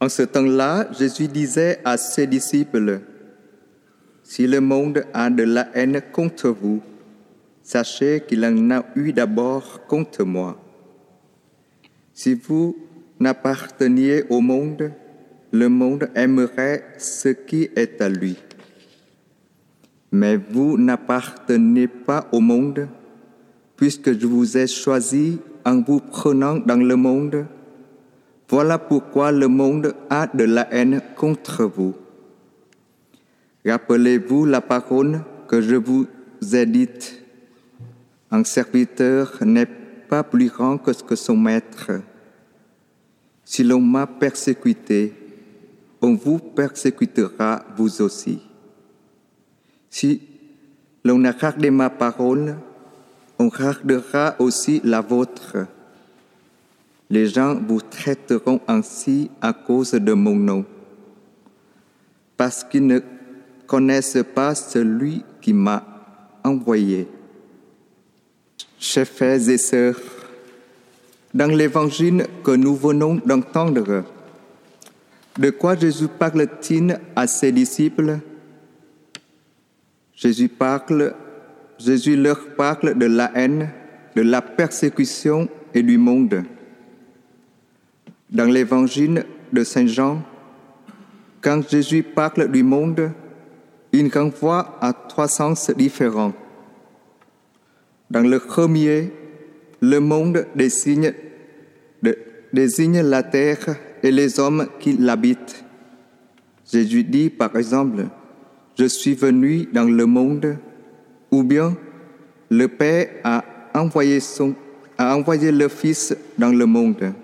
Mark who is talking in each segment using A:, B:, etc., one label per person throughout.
A: En ce temps-là, Jésus disait à ses disciples, Si le monde a de la haine contre vous, sachez qu'il en a eu d'abord contre moi. Si vous n'apparteniez au monde, le monde aimerait ce qui est à lui. Mais vous n'appartenez pas au monde, puisque je vous ai choisi en vous prenant dans le monde. Voilà pourquoi le monde a de la haine contre vous. Rappelez-vous la parole que je vous ai dite. Un serviteur n'est pas plus grand que son maître. Si l'on m'a persécuté, on vous persécutera vous aussi. Si l'on a gardé ma parole, on gardera aussi la vôtre. Les gens vous traiteront ainsi à cause de mon nom, parce qu'ils ne connaissent pas celui qui m'a envoyé. Chers frères et sœurs, dans l'évangile que nous venons d'entendre, de quoi Jésus parle-t-il à ses disciples? Jésus parle, Jésus leur parle de la haine, de la persécution et du monde. Dans l'évangile de Saint Jean, quand Jésus parle du monde, il renvoie à trois sens différents. Dans le premier, le monde désigne, la terre et les hommes qui l'habitent. Jésus dit par exemple, Je suis venu dans le monde, ou bien le Père a envoyé le Fils dans le monde.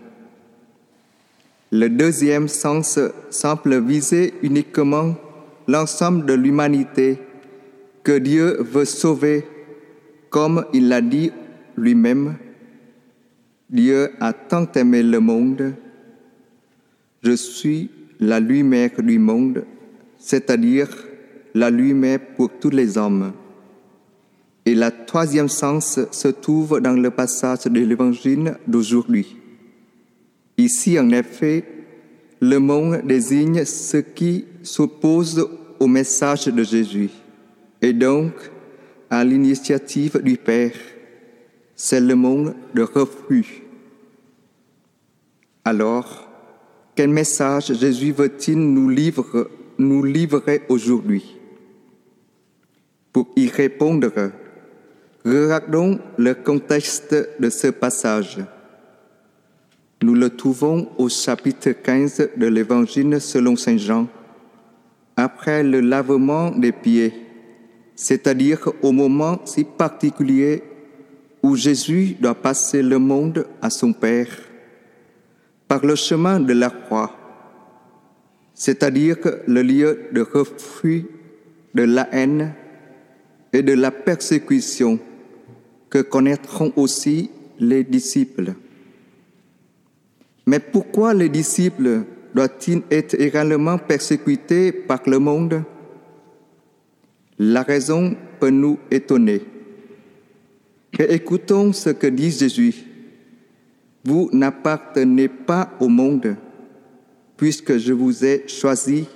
A: Le deuxième sens semble viser uniquement l'ensemble de l'humanité que Dieu veut sauver, comme il l'a dit lui-même. Dieu a tant aimé le monde, je suis la lumière du monde, c'est-à-dire la lumière pour tous les hommes. Et la troisième sens se trouve dans le passage de l'Évangile d'aujourd'hui. Ici, en effet, le monde désigne ce qui s'oppose au message de Jésus et donc à l'initiative du Père. C'est le monde de refus. Alors, quel message Jésus veut-il nous, nous livrer aujourd'hui? Pour y répondre, regardons le contexte de ce passage. Nous le trouvons au chapitre 15 de l'Évangile selon Saint Jean, après le lavement des pieds, c'est-à-dire au moment si particulier où Jésus doit passer le monde à son Père par le chemin de la croix, c'est-à-dire le lieu de refus de la haine et de la persécution que connaîtront aussi les disciples. Mais pourquoi les disciples doivent-ils être également persécutés par le monde? La raison peut nous étonner. écoutons ce que dit Jésus. Vous n'appartenez pas au monde, puisque je vous ai choisi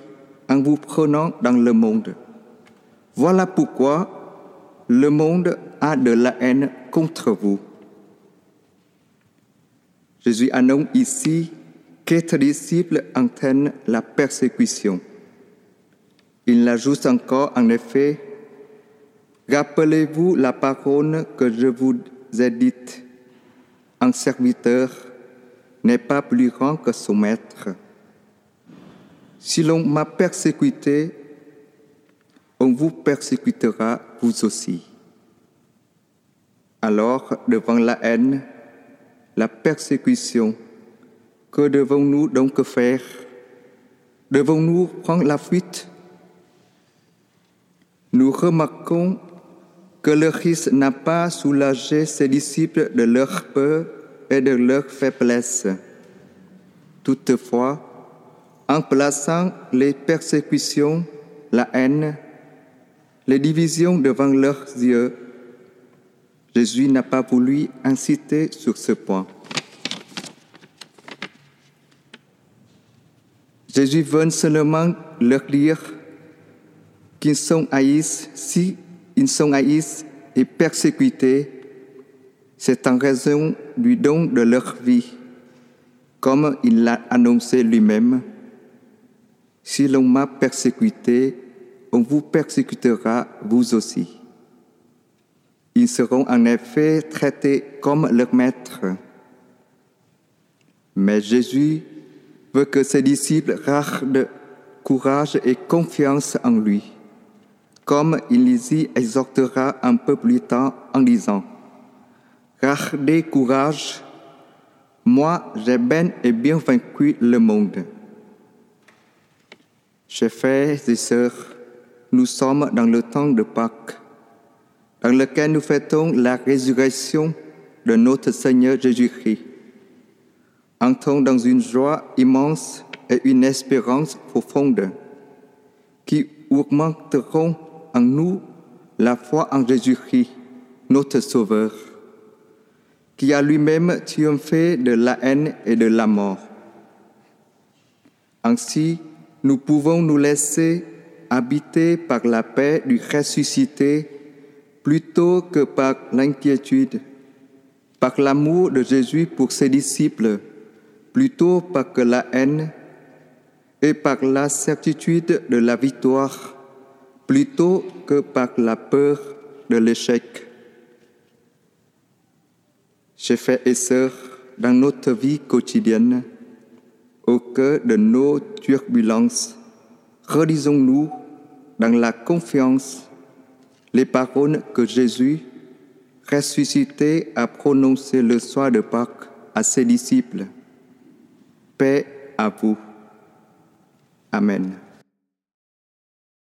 A: en vous prenant dans le monde. Voilà pourquoi le monde a de la haine contre vous. Jésus annonce ici qu'être disciple entraîne la persécution. Il l'ajoute encore en effet, Rappelez-vous la parole que je vous ai dite, un serviteur n'est pas plus grand que son maître. Si l'on m'a persécuté, on vous persécutera vous aussi. Alors, devant la haine, la persécution, que devons-nous donc faire? Devons-nous prendre la fuite? Nous remarquons que le Christ n'a pas soulagé ses disciples de leur peur et de leur faiblesse. Toutefois, en plaçant les persécutions, la haine, les divisions devant leurs yeux, Jésus n'a pas voulu inciter sur ce point. Jésus veut seulement leur dire qu'ils sont haïs, si ils sont haïs et persécutés, c'est en raison du don de leur vie, comme il l'a annoncé lui-même. Si l'on m'a persécuté, on vous persécutera vous aussi. Ils seront en effet traités comme leur maître. Mais Jésus veut que ses disciples gardent courage et confiance en lui, comme il les y exhortera un peu plus tard en disant Gardez courage, moi j'ai bien et bien vaincu le monde. Chers frères et sœurs, nous sommes dans le temps de Pâques, dans lequel nous fêtons la résurrection de notre Seigneur Jésus-Christ. Entrons dans une joie immense et une espérance profonde qui augmenteront en nous la foi en Jésus-Christ, notre Sauveur, qui a lui-même triomphé de la haine et de la mort. Ainsi, nous pouvons nous laisser habiter par la paix du ressuscité plutôt que par l'inquiétude, par l'amour de Jésus pour ses disciples plutôt par que la haine et par la certitude de la victoire plutôt que par la peur de l'échec. Chers frères et sœurs, dans notre vie quotidienne, au cœur de nos turbulences, relisons-nous dans la confiance les paroles que Jésus, ressuscité, a prononcées le soir de Pâques à ses disciples. Paix à vous. Amen.